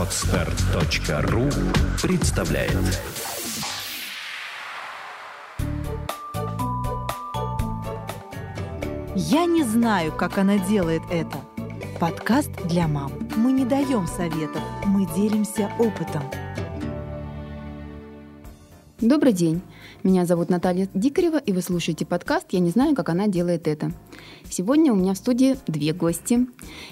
Отстар.ру представляет Я не знаю, как она делает это. Подкаст для мам. Мы не даем советов, мы делимся опытом. Добрый день. Меня зовут Наталья Дикарева, и вы слушаете подкаст «Я не знаю, как она делает это». Сегодня у меня в студии две гости.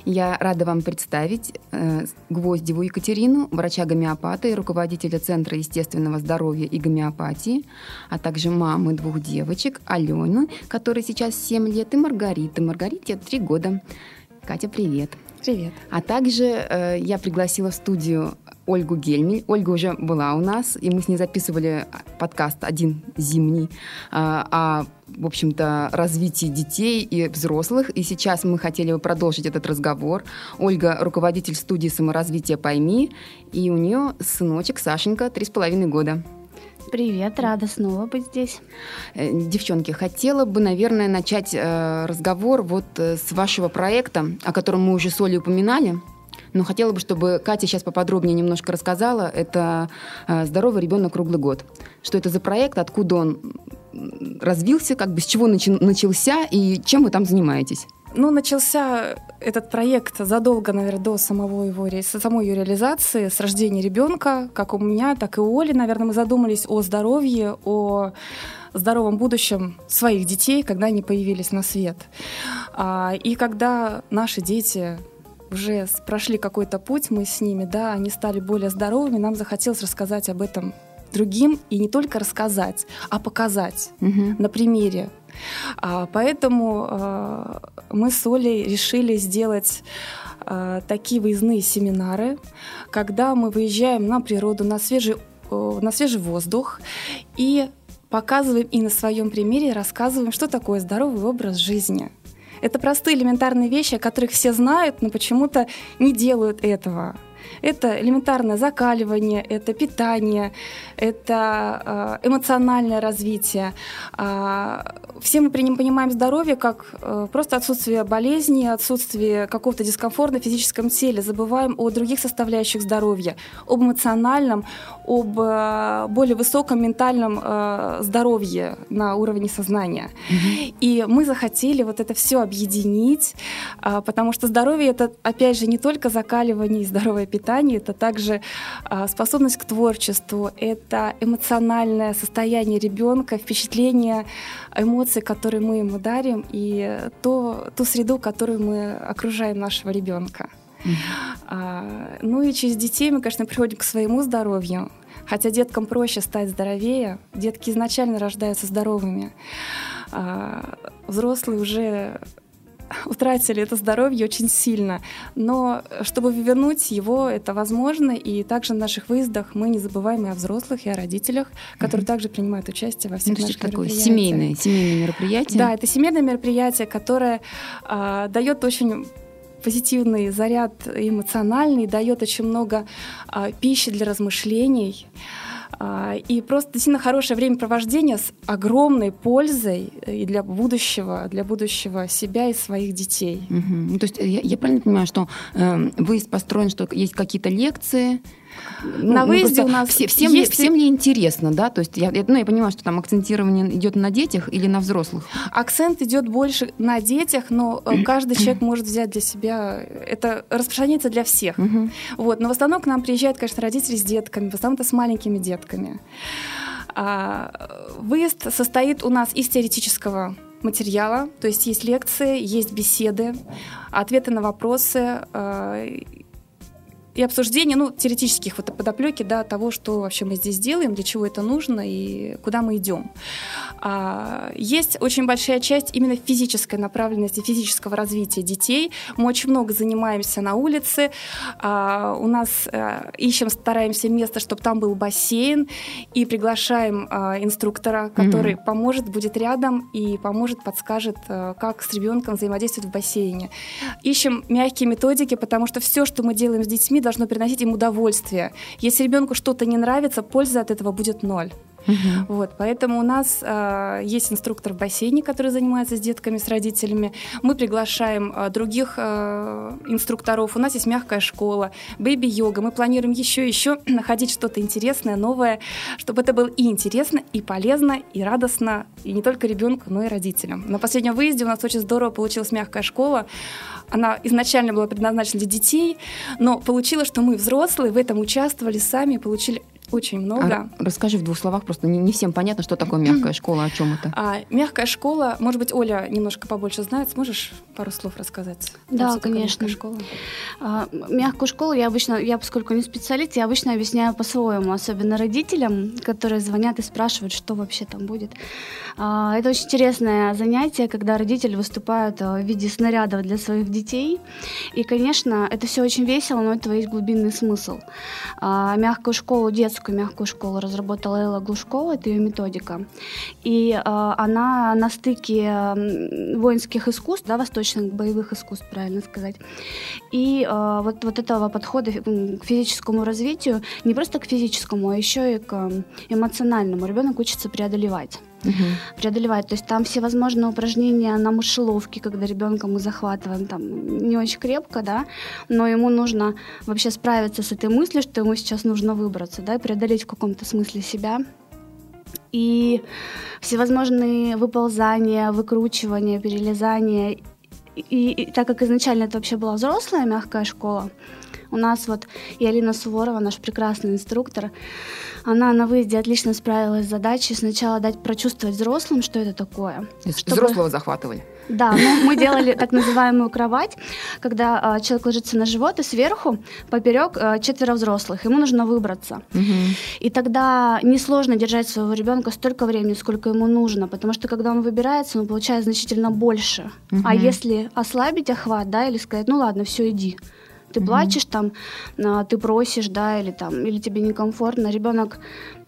Я рада вам представить э, Гвоздеву Екатерину, врача-гомеопата и руководителя Центра естественного здоровья и гомеопатии, а также мамы двух девочек, Алену, которой сейчас 7 лет, и Маргариты. Маргарите 3 года. Катя, привет. Привет. А также э, я пригласила в студию Ольгу Гельмель. Ольга уже была у нас, и мы с ней записывали подкаст один зимний а, о, в общем-то, развитии детей и взрослых. И сейчас мы хотели бы продолжить этот разговор. Ольга — руководитель студии саморазвития «Пойми», и у нее сыночек Сашенька, три с половиной года. Привет, рада снова быть здесь. Э, девчонки, хотела бы, наверное, начать э, разговор вот э, с вашего проекта, о котором мы уже с Олей упоминали — но хотела бы, чтобы Катя сейчас поподробнее немножко рассказала. Это э, «Здоровый ребенок круглый год». Что это за проект, откуда он развился, как бы с чего начался и чем вы там занимаетесь? Ну, начался этот проект задолго, наверное, до самого его, самой ее реализации, с рождения ребенка, как у меня, так и у Оли. Наверное, мы задумались о здоровье, о здоровом будущем своих детей, когда они появились на свет. А, и когда наши дети уже прошли какой-то путь, мы с ними, да, они стали более здоровыми, нам захотелось рассказать об этом другим и не только рассказать, а показать угу. на примере. А, поэтому а, мы с Олей решили сделать а, такие выездные семинары, когда мы выезжаем на природу, на свежий, на свежий воздух и показываем и на своем примере рассказываем, что такое здоровый образ жизни. Это простые элементарные вещи, о которых все знают, но почему-то не делают этого. Это элементарное закаливание, это питание, это э, эмоциональное развитие. А, все мы понимаем здоровье как э, просто отсутствие болезни, отсутствие какого-то дискомфорта в физическом теле. Забываем о других составляющих здоровья, об эмоциональном, об более высоком ментальном здоровье на уровне сознания. Mm-hmm. И мы захотели вот это все объединить, потому что здоровье это, опять же, не только закаливание и здоровое питание, питании, это также а, способность к творчеству, это эмоциональное состояние ребенка, впечатление, эмоции, которые мы ему дарим, и то, ту среду, которую мы окружаем нашего ребенка. Mm-hmm. ну и через детей мы, конечно, приходим к своему здоровью. Хотя деткам проще стать здоровее, детки изначально рождаются здоровыми. А, взрослые уже утратили это здоровье очень сильно. Но чтобы вернуть его, это возможно. И также на наших выездах мы не забываем и о взрослых, и о родителях, которые mm-hmm. также принимают участие во всех ну, наших такое семейное, семейное мероприятие? Да, это семейное мероприятие, которое а, дает очень позитивный заряд эмоциональный, дает очень много а, пищи для размышлений. И просто действительно хорошее времяпровождение с огромной пользой и для будущего, для будущего себя и своих детей. Угу. То есть я, я правильно понимаю, что э, выезд построен, что есть какие-то лекции, ну, на ну, выезде у нас все, всем, есть... ли, всем ли интересно, да? То есть я, я, ну, я понимаю, что там акцентирование идет на детях или на взрослых? Акцент идет больше на детях, но э, каждый человек может взять для себя. Это распространяется для всех. Вот. Но в основном к нам приезжают, конечно, родители с детками, в основном это с маленькими детками. А, выезд состоит у нас из теоретического материала, то есть есть лекции, есть беседы, ответы на вопросы, э, и обсуждение, ну, теоретических вот подоплеки, да, того, что вообще мы здесь делаем, для чего это нужно и куда мы идем. А, есть очень большая часть именно физической направленности, физического развития детей. Мы очень много занимаемся на улице. А, у нас а, ищем, стараемся место, чтобы там был бассейн, и приглашаем а, инструктора, который mm-hmm. поможет, будет рядом и поможет, подскажет, а, как с ребенком взаимодействовать в бассейне. Ищем мягкие методики, потому что все, что мы делаем с детьми, должно приносить им удовольствие. Если ребенку что-то не нравится, польза от этого будет ноль. Угу. Вот, поэтому у нас э, есть инструктор в бассейне, который занимается с детками, с родителями. Мы приглашаем э, других э, инструкторов. У нас есть мягкая школа, бэйби-йога. Мы планируем еще еще находить что-то интересное, новое, чтобы это было и интересно, и полезно, и радостно, и не только ребенку, но и родителям. На последнем выезде у нас очень здорово получилась мягкая школа. Она изначально была предназначена для детей, но получилось, что мы взрослые в этом участвовали сами, получили очень много. А расскажи в двух словах, просто не, не всем понятно, что такое мягкая школа, о чем это. А, мягкая школа, может быть, Оля немножко побольше знает, сможешь пару слов рассказать? Да, конечно. Мягкая школа? А, мягкую школу я обычно, я поскольку не специалист, я обычно объясняю по-своему, особенно родителям, которые звонят и спрашивают, что вообще там будет. А, это очень интересное занятие, когда родители выступают а, в виде снарядов для своих детей. И, конечно, это все очень весело, но этого есть глубинный смысл. А, мягкую школу детскую детскую мягкую школу разработала Элла Глушкова, это ее методика. И э, она на стыке воинских искусств, да, восточных боевых искусств, правильно сказать, и э, вот, вот этого подхода к физическому развитию, не просто к физическому, а еще и к эмоциональному. Ребенок учится преодолевать угу. преодолевать. То есть там всевозможные упражнения на мышеловке, когда ребенка мы захватываем там не очень крепко, да, но ему нужно вообще справиться с этой мыслью, что ему сейчас нужно выбраться, да, преодолеть в каком-то смысле себя. И всевозможные выползания, выкручивания, перелезания. И, и так как изначально это вообще была взрослая мягкая школа, у нас вот и Алина Суворова, наш прекрасный инструктор, она на выезде отлично справилась с задачей сначала дать прочувствовать взрослым, что это такое. Чтобы... Взрослого захватывали. Да, ну, мы делали так называемую кровать, когда а, человек ложится на живот, и сверху поперек а, четверо взрослых. Ему нужно выбраться. Угу. И тогда несложно держать своего ребенка столько времени, сколько ему нужно, потому что когда он выбирается, он получает значительно больше. Угу. А если ослабить охват, да, или сказать, ну ладно, все, иди ты mm-hmm. плачешь там, а, ты просишь, да, или там, или тебе некомфортно, ребенок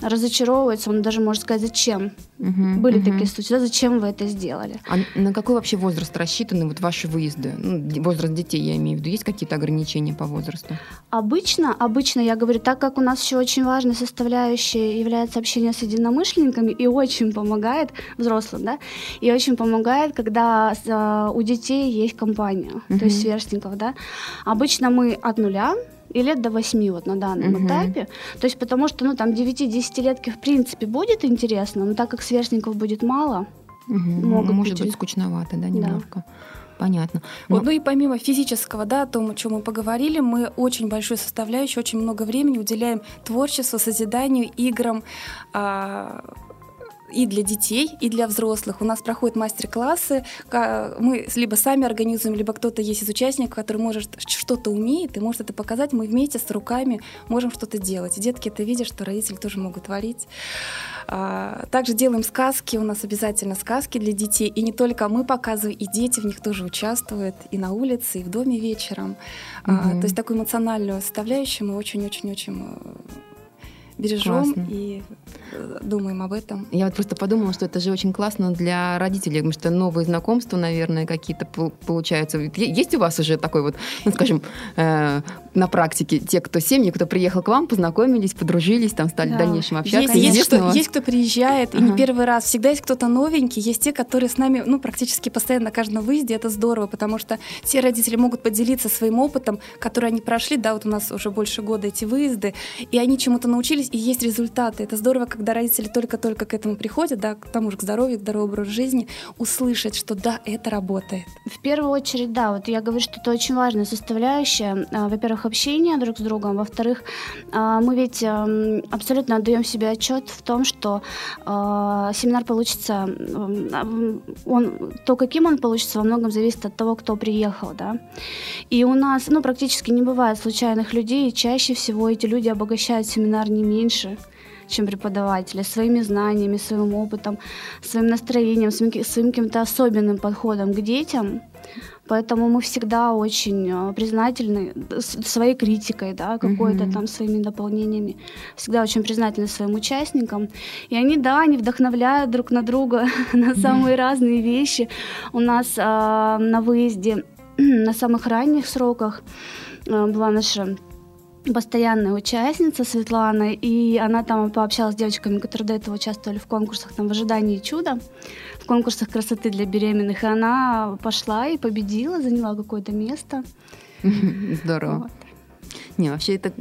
разочаровывается, он даже может сказать, зачем. Угу, Были угу. такие случаи, да, зачем вы это сделали. А на какой вообще возраст рассчитаны вот ваши выезды? Ну, возраст детей, я имею в виду. Есть какие-то ограничения по возрасту? Обычно, обычно, я говорю, так как у нас еще очень важной составляющей является общение с единомышленниками и очень помогает взрослым, да, и очень помогает, когда а, у детей есть компания, угу. то есть сверстников, да. Обычно мы от нуля и лет до 8 вот на данном угу. этапе. То есть потому что, ну, там 9-10-летки в принципе будет интересно, но так как сверстников будет мало, угу. могут Может быть, быть скучновато, да, немножко. Да. Понятно. Но... Вот, ну и помимо физического, да, о том, о чем мы поговорили, мы очень большую составляющую, очень много времени уделяем творчеству, созиданию, играм, а, и для детей, и для взрослых. У нас проходят мастер-классы. Мы либо сами организуем, либо кто-то есть из участников, который может что-то умеет и может это показать. Мы вместе с руками можем что-то делать. И детки это видят, что родители тоже могут творить. А, также делаем сказки. У нас обязательно сказки для детей. И не только мы показываем, и дети в них тоже участвуют. И на улице, и в доме вечером. Угу. То есть такую эмоциональную составляющую мы очень-очень-очень э, бережем Классно. и э, думаем об этом. Я вот просто подумала, что это же очень классно для родителей, потому что новые знакомства, наверное, какие-то получаются. Есть у вас уже такой вот, ну, скажем, э, на практике те, кто семьи, кто приехал к вам, познакомились, подружились, там стали да. в дальнейшем общаться? Есть, есть, кто, есть кто приезжает, ага. и не первый раз. Всегда есть кто-то новенький, есть те, которые с нами, ну, практически постоянно на каждом выезде. Это здорово, потому что все родители могут поделиться своим опытом, который они прошли. Да, вот у нас уже больше года эти выезды, и они чему-то научились, и есть результаты. Это здорово, когда родители только-только к этому приходят, да, к тому же к здоровью, к здоровому образу жизни, услышать, что да, это работает. В первую очередь, да, вот я говорю, что это очень важная составляющая. А, во-первых, общение друг с другом. Во-вторых, а, мы ведь абсолютно отдаем себе отчет в том, что а, семинар получится, он, то, каким он получится, во многом зависит от того, кто приехал, да. И у нас, ну, практически не бывает случайных людей, и чаще всего эти люди обогащают семинар не меньше, чем преподаватели, своими знаниями, своим опытом, своим настроением, своим, своим каким-то особенным подходом к детям. Поэтому мы всегда очень э, признательны своей критикой, да, какой-то mm-hmm. там своими дополнениями. Всегда очень признательны своим участникам. И они, да, они вдохновляют друг на друга на самые разные вещи. У нас э, на выезде на самых ранних сроках э, была наша постоянная участница Светлана, и она там пообщалась с девочками, которые до этого участвовали в конкурсах там в ожидании чуда, в конкурсах красоты для беременных, и она пошла и победила, заняла какое-то место. Здорово. Вот. Не, вообще это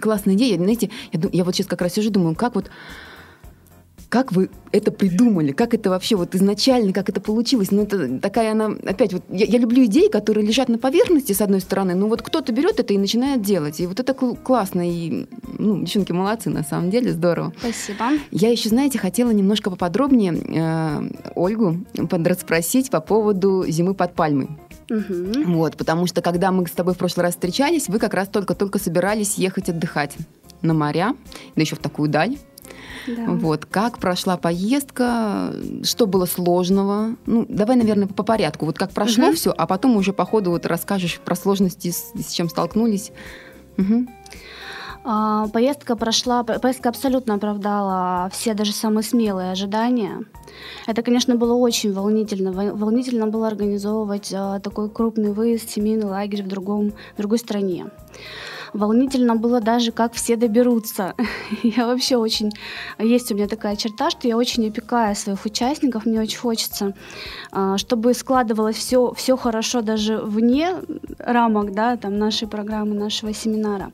классная идея. Знаете, я, я вот сейчас как раз сижу, думаю, как вот как вы это придумали? Как это вообще вот изначально, как это получилось? Ну, это такая она, опять вот, я, я люблю идеи, которые лежат на поверхности, с одной стороны, но вот кто-то берет это и начинает делать. И вот это классно, и, ну, девчонки молодцы, на самом деле, здорово. Спасибо. Я еще, знаете, хотела немножко поподробнее э, Ольгу расспросить по поводу зимы под пальмой. Угу. Вот, потому что когда мы с тобой в прошлый раз встречались, вы как раз только-только собирались ехать отдыхать на моря, да еще в такую даль. Да. Вот, как прошла поездка, что было сложного? Ну, давай, наверное, по порядку. Вот как прошло угу. все, а потом уже по ходу вот расскажешь про сложности, с, с чем столкнулись. Угу. А, поездка прошла, поездка абсолютно оправдала все даже самые смелые ожидания. Это, конечно, было очень волнительно. Волнительно было организовывать а, такой крупный выезд, семейный лагерь в, другом, в другой стране. Волнительно было даже, как все доберутся. Я вообще очень... Есть у меня такая черта, что я очень опекаю своих участников. Мне очень хочется, а, чтобы складывалось все, все хорошо даже вне рамок да, там, нашей программы, нашего семинара.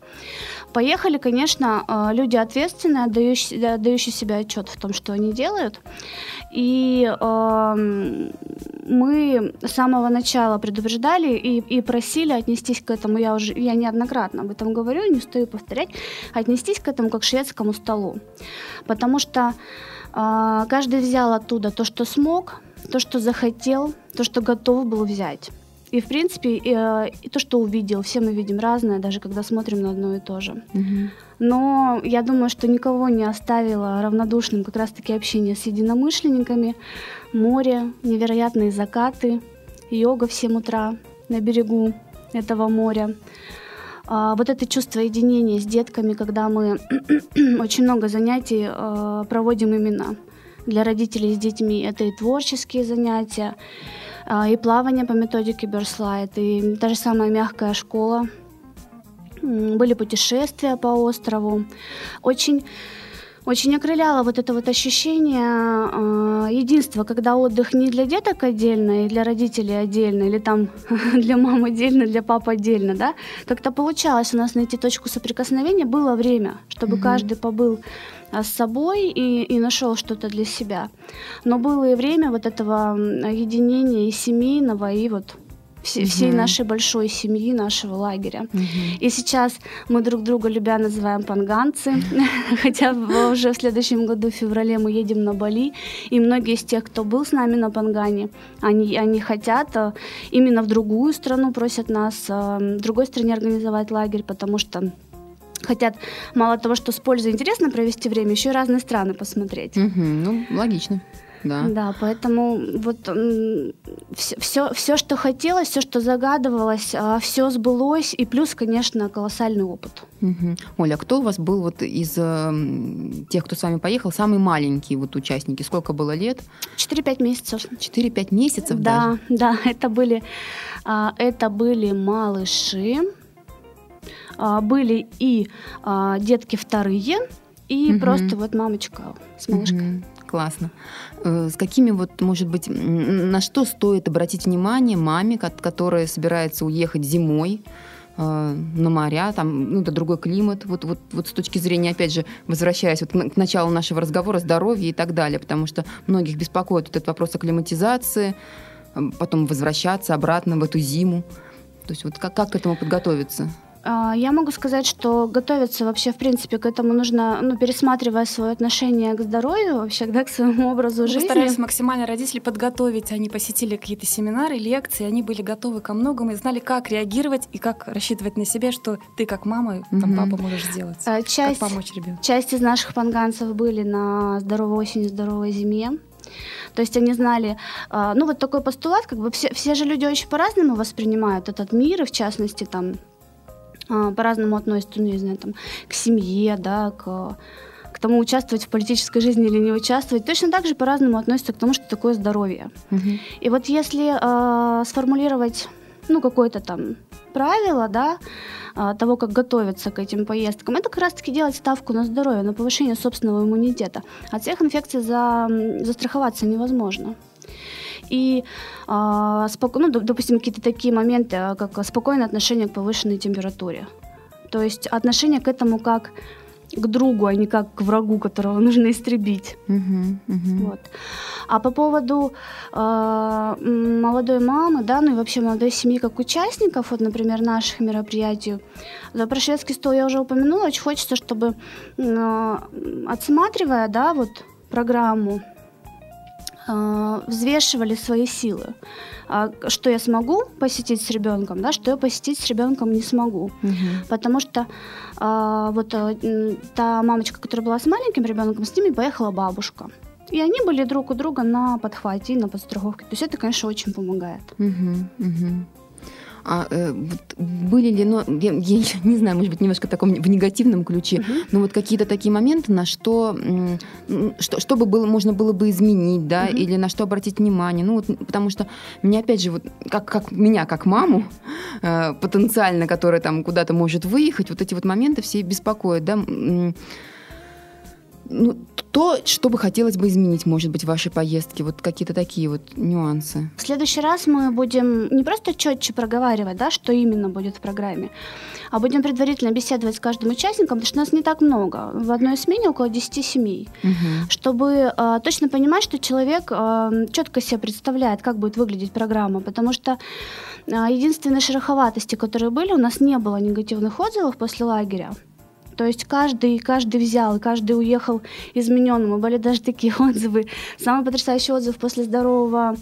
Поехали, конечно, а, люди ответственные, отдающие, отдающие себе отчет в том, что они делают. И э, мы с самого начала предупреждали и, и просили отнестись к этому, я уже я неоднократно об этом говорю, не устаю повторять, отнестись к этому как к шведскому столу. Потому что э, каждый взял оттуда то, что смог, то, что захотел, то, что готов был взять. И, в принципе, и, э, и то, что увидел, все мы видим разное, даже когда смотрим на одно и то же. Угу. Но я думаю, что никого не оставило равнодушным как раз-таки общение с единомышленниками. Море, невероятные закаты, йога в 7 утра на берегу этого моря. А, вот это чувство единения с детками, когда мы очень много занятий а, проводим именно для родителей с детьми. Это и творческие занятия, и плавание по методике Берслайт, и та же самая мягкая школа. Были путешествия по острову. Очень очень окрыляло вот это вот ощущение э, единства, когда отдых не для деток отдельно и для родителей отдельно, или там для мам отдельно, для папы отдельно, да, как-то получалось у нас найти точку соприкосновения, было время, чтобы mm-hmm. каждый побыл а, с собой и, и нашел что-то для себя. Но было и время вот этого единения и семейного, и вот все, угу. всей нашей большой семьи, нашего лагеря. Угу. И сейчас мы друг друга любя называем панганцы, хотя уже в следующем году, в феврале, мы едем на Бали, и многие из тех, кто был с нами на Пангане, они, они хотят э, именно в другую страну, просят нас э, в другой стране организовать лагерь, потому что хотят мало того, что с пользой интересно провести время, еще и разные страны посмотреть. Угу, ну, логично. Да. да, поэтому вот все, все, все, что хотелось, все, что загадывалось, а, все сбылось, и плюс, конечно, колоссальный опыт. Угу. Оля, а кто у вас был вот из э, тех, кто с вами поехал, самый маленький вот участники? Сколько было лет? 4-5 месяцев. 4-5 месяцев да, даже? Да, это были, а, это были малыши, были и детки вторые, и угу. просто вот мамочка с малышкой. Угу классно. Э, с какими вот, может быть, на что стоит обратить внимание маме, которая собирается уехать зимой? Э, на моря, там, ну, это другой климат, вот, вот, вот с точки зрения, опять же, возвращаясь вот к началу нашего разговора, здоровья и так далее, потому что многих беспокоит этот вопрос акклиматизации, э, потом возвращаться обратно в эту зиму. То есть вот как, как к этому подготовиться? А, я могу сказать, что готовиться вообще, в принципе, к этому нужно, ну, пересматривая свое отношение к здоровью, вообще, да, к своему образу Мы жизни. Старались максимально родителей подготовить. Они посетили какие-то семинары, лекции, они были готовы ко многому и знали, как реагировать и как рассчитывать на себя, что ты как мама, там, угу. папа можешь сделать. А, часть, как помочь ребенку. Часть из наших панганцев были на здоровой осени, здоровой зиме. То есть они знали, а, ну вот такой постулат, как бы все, все же люди очень по-разному воспринимают этот мир, и в частности там по-разному относятся, ну, не знаю, там, к семье, да, к, к тому, участвовать в политической жизни или не участвовать, точно так же по-разному относятся к тому, что такое здоровье. Угу. И вот если э, сформулировать, ну, какое-то там правило, да, а, того, как готовиться к этим поездкам, это как раз-таки делать ставку на здоровье, на повышение собственного иммунитета. От всех инфекций за, застраховаться невозможно. И, э, споко- ну, допустим, какие-то такие моменты, как спокойное отношение к повышенной температуре. То есть отношение к этому как к другу, а не как к врагу, которого нужно истребить. Мгм, мгм. Вот. А по поводу э, молодой мамы, да, ну и вообще молодой семьи как участников, вот, например, наших мероприятий, за про шведский стол я уже упомянула, очень хочется, чтобы, э, отсматривая, да, вот программу, э, взвешивали свои силы. А, Что я смогу посетить с ребенком, да, что я посетить с ребенком не смогу. Мгм. Потому что а, вот м, та мамочка, которая была с маленьким ребенком, с ними поехала бабушка. И они были друг у друга на подхвате и на подстраховке. То есть это, конечно, очень помогает. Мгм, мгм. А э, вот были ли, ну, я, я не знаю, может быть, немножко в таком в негативном ключе, но вот какие-то такие моменты, на что, что, что бы было, можно было бы изменить, да, Мгм. или на что обратить внимание. Ну, вот, потому что меня, опять же, вот, как, как меня, как маму, э, потенциально, которая там куда-то может выехать, вот эти вот моменты все беспокоят, да. Ну, то, что бы хотелось бы изменить, может быть, в вашей поездке, вот какие-то такие вот нюансы. В следующий раз мы будем не просто четче проговаривать, да, что именно будет в программе, а будем предварительно беседовать с каждым участником, потому что нас не так много. В одной смене около 10 семей. Мгм. чтобы э, точно понимать, что человек э, четко себе представляет, как будет выглядеть программа, потому что э, единственные шероховатости, которые были, у нас не было негативных отзывов после лагеря. То есть каждый, каждый взял, каждый уехал измененным. И были даже такие отзывы. Самый потрясающий отзыв после здорового,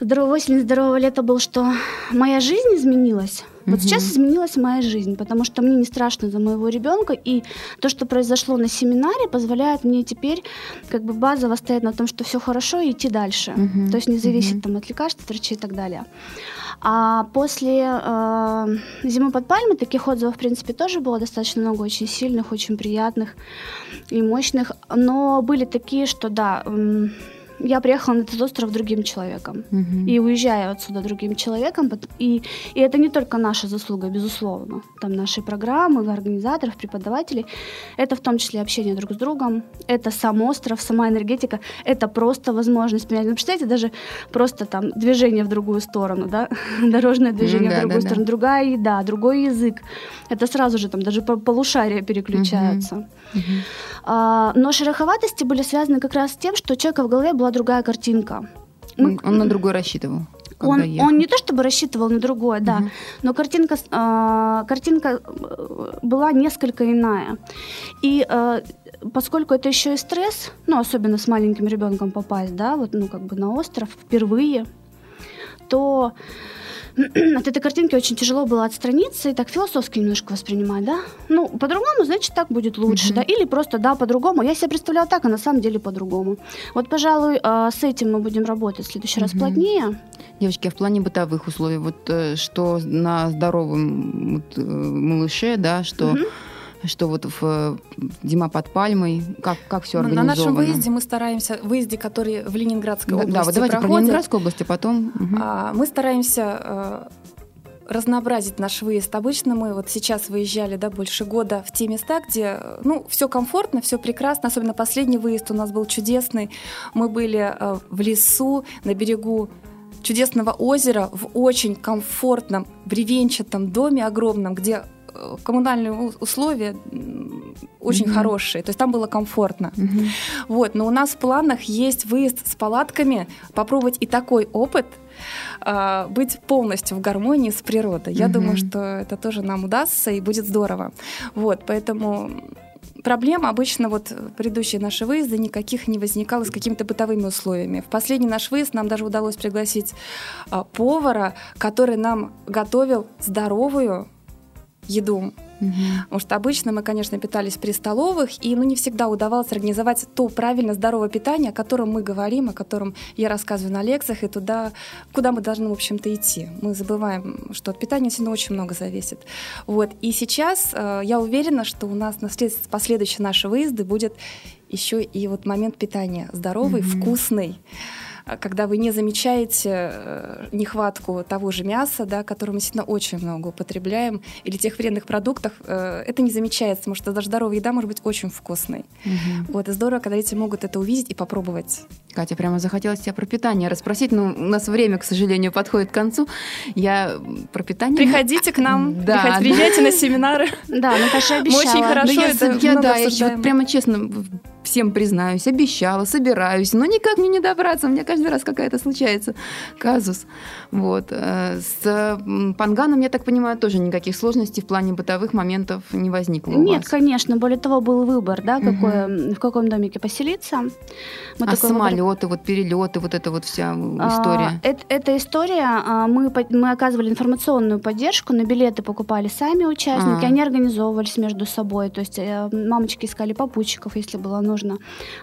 здорового осени, здорового лета был, что моя жизнь изменилась. Вот Мгм. сейчас изменилась моя жизнь, потому что мне не страшно за моего ребенка, и то, что произошло на семинаре, позволяет мне теперь как бы базово стоять на том, что все хорошо, и идти дальше. Мгм. То есть не зависит Мгм. там от лекарств, врачей и так далее. А после э, зимы под пальмой таких отзывов, в принципе, тоже было достаточно много, очень сильных, очень приятных и мощных. Но были такие, что да, я приехала на этот остров другим человеком. Мгм. И уезжаю отсюда другим человеком. И, и это не только наша заслуга, безусловно. Там наши программы, организаторов, преподавателей. Это в том числе общение друг с другом. Это сам остров, сама энергетика. Это просто возможность понять. Ну, представляете, даже просто там движение в другую сторону, да? Дорожное движение да, в другую да, да. сторону. Другая еда, другой язык. Это сразу же там даже по- полушария переключаются. Мгм. А, но шероховатости были связаны как раз с тем, что у человека в голове была другая картинка. Мы- Он, на другой рассчитывал. он, ехал. он не то чтобы рассчитывал на другое, да, Мгм. но картинка, а, картинка э, была несколько иная. И э, поскольку это еще и стресс, ну, особенно с маленьким ребенком попасть, да, вот, ну, как бы на остров впервые, то от этой картинки очень тяжело было отстраниться и так философски немножко воспринимать, да? Ну, по-другому, значит, так будет лучше, Мгм. да? Или просто, да, по-другому. Я себе представляла так, а на самом деле по-другому. Вот, пожалуй, э, с этим мы будем работать в следующий раз Мгм. плотнее. Девочки, а в плане бытовых условий, вот э, что на здоровом вот, э, малыше, да, что, Мгм. Что вот в э, зима под пальмой, как, как все На организовано? нашем выезде мы стараемся, выезде, который в Ленинградской да, области да, вот давайте про проходит, Ленинградскую область, а потом... а, мы стараемся э, разнообразить наш выезд. Обычно мы вот сейчас выезжали, да, больше года в те места, где, э, ну, все комфортно, все прекрасно. Особенно последний выезд у нас был чудесный. Мы были э, в лесу на берегу чудесного озера в очень комфортном бревенчатом доме огромном, где э, коммунальные условия очень Мгм. хорошие. То есть там было комфортно. Мгм. Вот, но у нас в планах есть выезд с палатками, попробовать и такой опыт, а, быть полностью в гармонии с природой. Я Мгм. думаю, что это тоже нам удастся и будет здорово. Вот, поэтому проблем обычно вот предыдущие наши выезды никаких не возникало с какими-то бытовыми условиями. В последний наш выезд нам даже удалось пригласить а, повара, который нам готовил здоровую еду. Мгм. Потому что обычно мы, конечно, питались при столовых, и ну, не всегда удавалось организовать то правильно здоровое питание, о котором мы говорим, о котором я рассказываю на лекциях, и туда, куда мы должны, в общем-то, идти. Мы забываем, что от питания сильно очень много зависит. Вот. И сейчас э, я уверена, что у нас на след- последующие наши выезды будет еще и вот момент питания здоровый, Мгм. вкусный. А, когда вы не замечаете э, нехватку того же мяса, да, которое мы действительно очень много употребляем, или тех вредных продуктов, э, это не замечается, потому что даже здоровая еда может быть очень вкусной. Угу. Вот, и здорово, когда дети могут это увидеть и попробовать. Катя, прямо захотелось тебя про питание расспросить, но у нас время, к сожалению, подходит к концу. Я про питание... Приходите к нам, да, приезжайте на семинары. Да, Наташа обещала. Мы очень хорошо это я, да, я прямо честно всем признаюсь, обещала, собираюсь, но никак мне не добраться. У меня каждый раз какая-то случается казус. Вот. Э, с Панганом, я так понимаю, тоже никаких сложностей в плане бытовых моментов не возникло Нет, вас. конечно. Более того, был выбор, да, какой, угу. в каком домике поселиться. Мы а самолеты, выбор... вот перелеты, вот эта вот вся история? А, это, эта история, а, мы, мы оказывали информационную поддержку, на билеты покупали сами участники, а. они организовывались между собой, то есть э, мамочки искали попутчиков, если было нужно.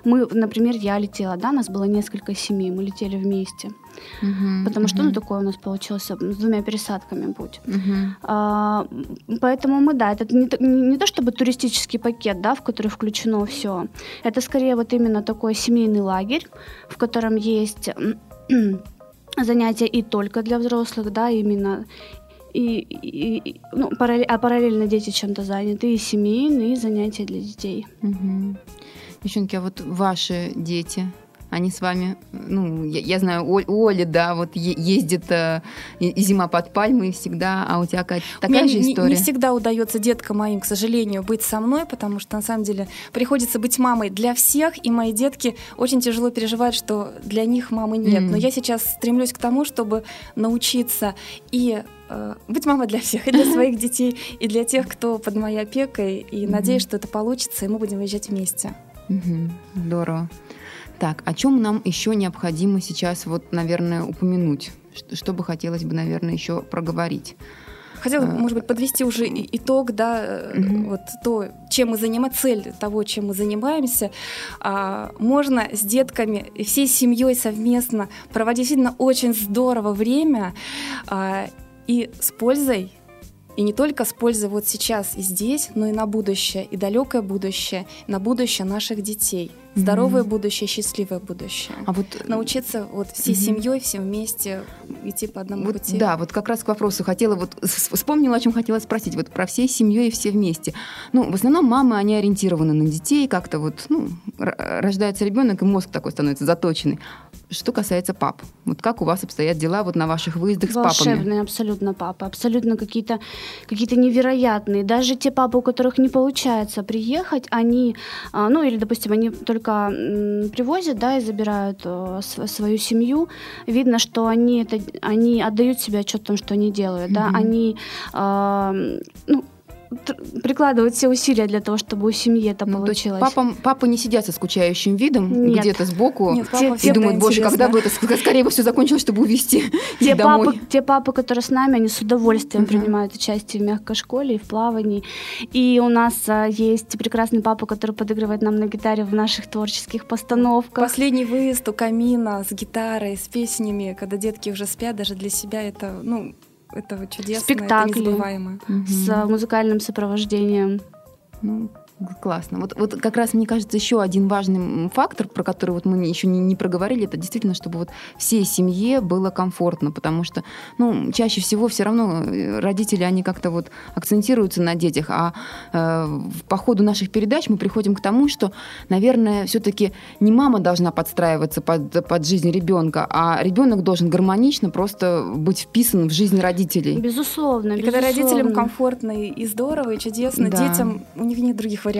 Мы, например, я летела, да, нас было несколько семей, мы летели вместе. Uh-huh, потому uh-huh. что ну такое у нас получился с двумя пересадками путь. Uh-huh. А, поэтому мы да, это не, не, не то чтобы туристический пакет, да, в который включено все. Это скорее вот именно такой семейный лагерь, в котором есть занятия и только для взрослых, да, именно и, и ну, параллель, а параллельно дети чем-то заняты, и семейные, и занятия для детей. Угу. Девчонки, а вот ваши дети, они с вами, ну, я, я знаю, у Оли, да, вот ездит э, зима под пальмой всегда, а у тебя Кать, такая же история? Не, не всегда удается деткам моим, к сожалению, быть со мной, потому что на самом деле приходится быть мамой для всех, и мои детки очень тяжело переживают, что для них мамы нет. Mm. Но я сейчас стремлюсь к тому, чтобы научиться и э, быть мамой для всех, и для своих детей, и для тех, кто под моей опекой, и надеюсь, что это получится, и мы будем выезжать вместе. Угу, здорово. Так, о чем нам еще необходимо сейчас, вот, наверное, упомянуть? Что, что бы хотелось бы, наверное, еще проговорить? Хотела, а, может быть, подвести уже итог, да, угу. вот то, чем мы занимаемся, цель того, чем мы занимаемся. А, можно с детками и всей семьей совместно проводить действительно очень здорово время а, и с пользой и не только с пользой вот сейчас и здесь, но и на будущее, и далекое будущее, на будущее наших детей. Здоровое mm-hmm. будущее, счастливое будущее. А вот научиться вот всей mm-hmm. семьей, всем вместе идти по одному вот, пути. Да, вот как раз к вопросу хотела вот вспомнила, о чем хотела спросить, вот про всей семьей и все вместе. Ну, в основном мамы они ориентированы на детей, как-то вот, ну, рождается ребенок и мозг такой становится заточенный. Что касается пап, вот как у вас обстоят дела вот на ваших выездах Волшебные, с папами? Волшебные абсолютно папы, абсолютно какие-то какие невероятные. Даже те папы, у которых не получается приехать, они, а, ну или, допустим, они только привозят, да, и забирают э, свою семью, видно, что они это, они отдают себе отчет о том, что они делают, mm-hmm. да, они, э, ну прикладывают все усилия для того, чтобы у семьи это ну, получилось. Папа, папа не сидят со скучающим видом где-то сбоку Нет, папа, и думают, боже, когда бы это скорее бы все закончилось, чтобы увезти те домой. Папы, те папы, которые с нами, они с удовольствием uh-huh. принимают участие в мягкой школе и в плавании. И у нас а, есть прекрасный папа, который подыгрывает нам на гитаре в наших творческих постановках. Последний выезд у камина с гитарой, с песнями, когда детки уже спят, даже для себя это, ну, это чудесно, Спектакли это незабываемо. С музыкальным сопровождением. Ну, Классно. Вот, вот как раз, мне кажется, еще один важный фактор, про который вот мы еще не, не проговорили, это действительно, чтобы вот всей семье было комфортно, потому что, ну, чаще всего все равно э, родители, они как-то вот акцентируются на детях, а э, по ходу наших передач мы приходим к тому, что, наверное, все-таки не мама должна подстраиваться под, под жизнь ребенка, а ребенок должен гармонично просто быть вписан в жизнь родителей. Безусловно. И безусловно. когда родителям комфортно и здорово, и чудесно, да. детям у них нет других вариантов.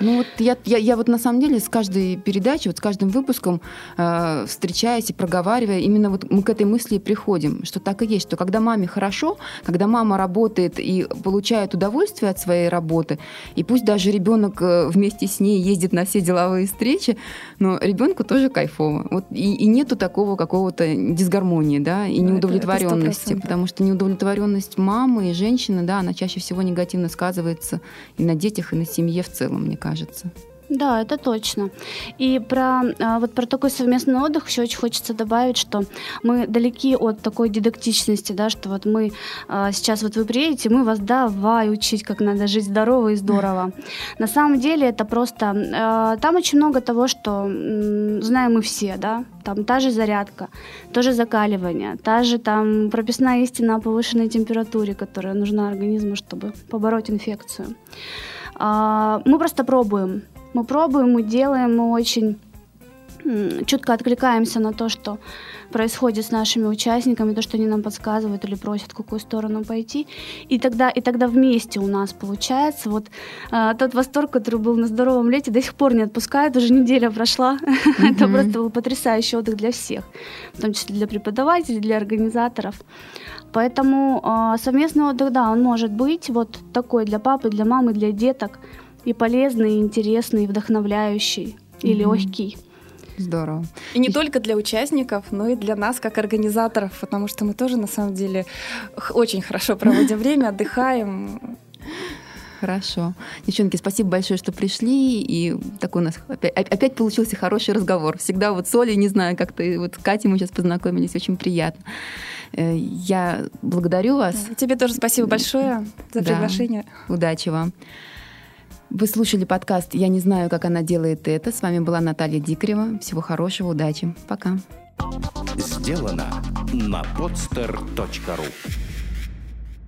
Ну вот я, я, я вот на самом деле с каждой передачей, вот с каждым выпуском э, встречаясь и проговаривая, именно вот мы к этой мысли приходим, что так и есть, что когда маме хорошо, когда мама работает и получает удовольствие от своей работы, и пусть даже ребенок э, вместе с ней ездит на все деловые встречи, но ребенку тоже кайфово. Вот и, и нету такого какого-то дисгармонии, да, и неудовлетворенности, потому что неудовлетворенность мамы и женщины, да, она чаще всего негативно сказывается и на детях, и на семье в целом, мне кажется. Да, это точно. И про а, вот про такой совместный отдых еще очень хочется добавить, что мы далеки от такой дидактичности, да, что вот мы а, сейчас вот вы приедете, мы вас давай учить, как надо жить здорово и здорово. На самом деле это просто а, там очень много того, что знаем мы все, да, там та же зарядка, то же закаливание, та же там прописная истина о повышенной температуре, которая нужна организму, чтобы побороть инфекцию. Мы просто пробуем мы пробуем, мы делаем, мы очень чутко откликаемся на то, что происходит с нашими участниками, то, что они нам подсказывают или просят, в какую сторону пойти. И тогда, и тогда вместе у нас получается вот э, тот восторг, который был на здоровом лете, до сих пор не отпускает, уже неделя прошла. Mm-hmm. Это просто был потрясающий отдых для всех, в том числе для преподавателей, для организаторов. Поэтому э, совместный отдых, да, он может быть вот такой для папы, для мамы, для деток – и полезный, и интересный, и вдохновляющий, и mm-hmm. легкий. Здорово. И не и... только для участников, но и для нас, как организаторов, потому что мы тоже, на самом деле, очень хорошо проводим время, отдыхаем. Хорошо. Девчонки, спасибо большое, что пришли. И такой у нас опять, опять получился хороший разговор. Всегда вот с Олей, не знаю, как-то вот с Катей мы сейчас познакомились, очень приятно. Э, я благодарю вас. Тебе тоже спасибо большое за приглашение. Да. Удачи вам. Вы слушали подкаст «Я не знаю, как она делает это». С вами была Наталья Дикарева. Всего хорошего, удачи. Пока. Сделано на podster.ru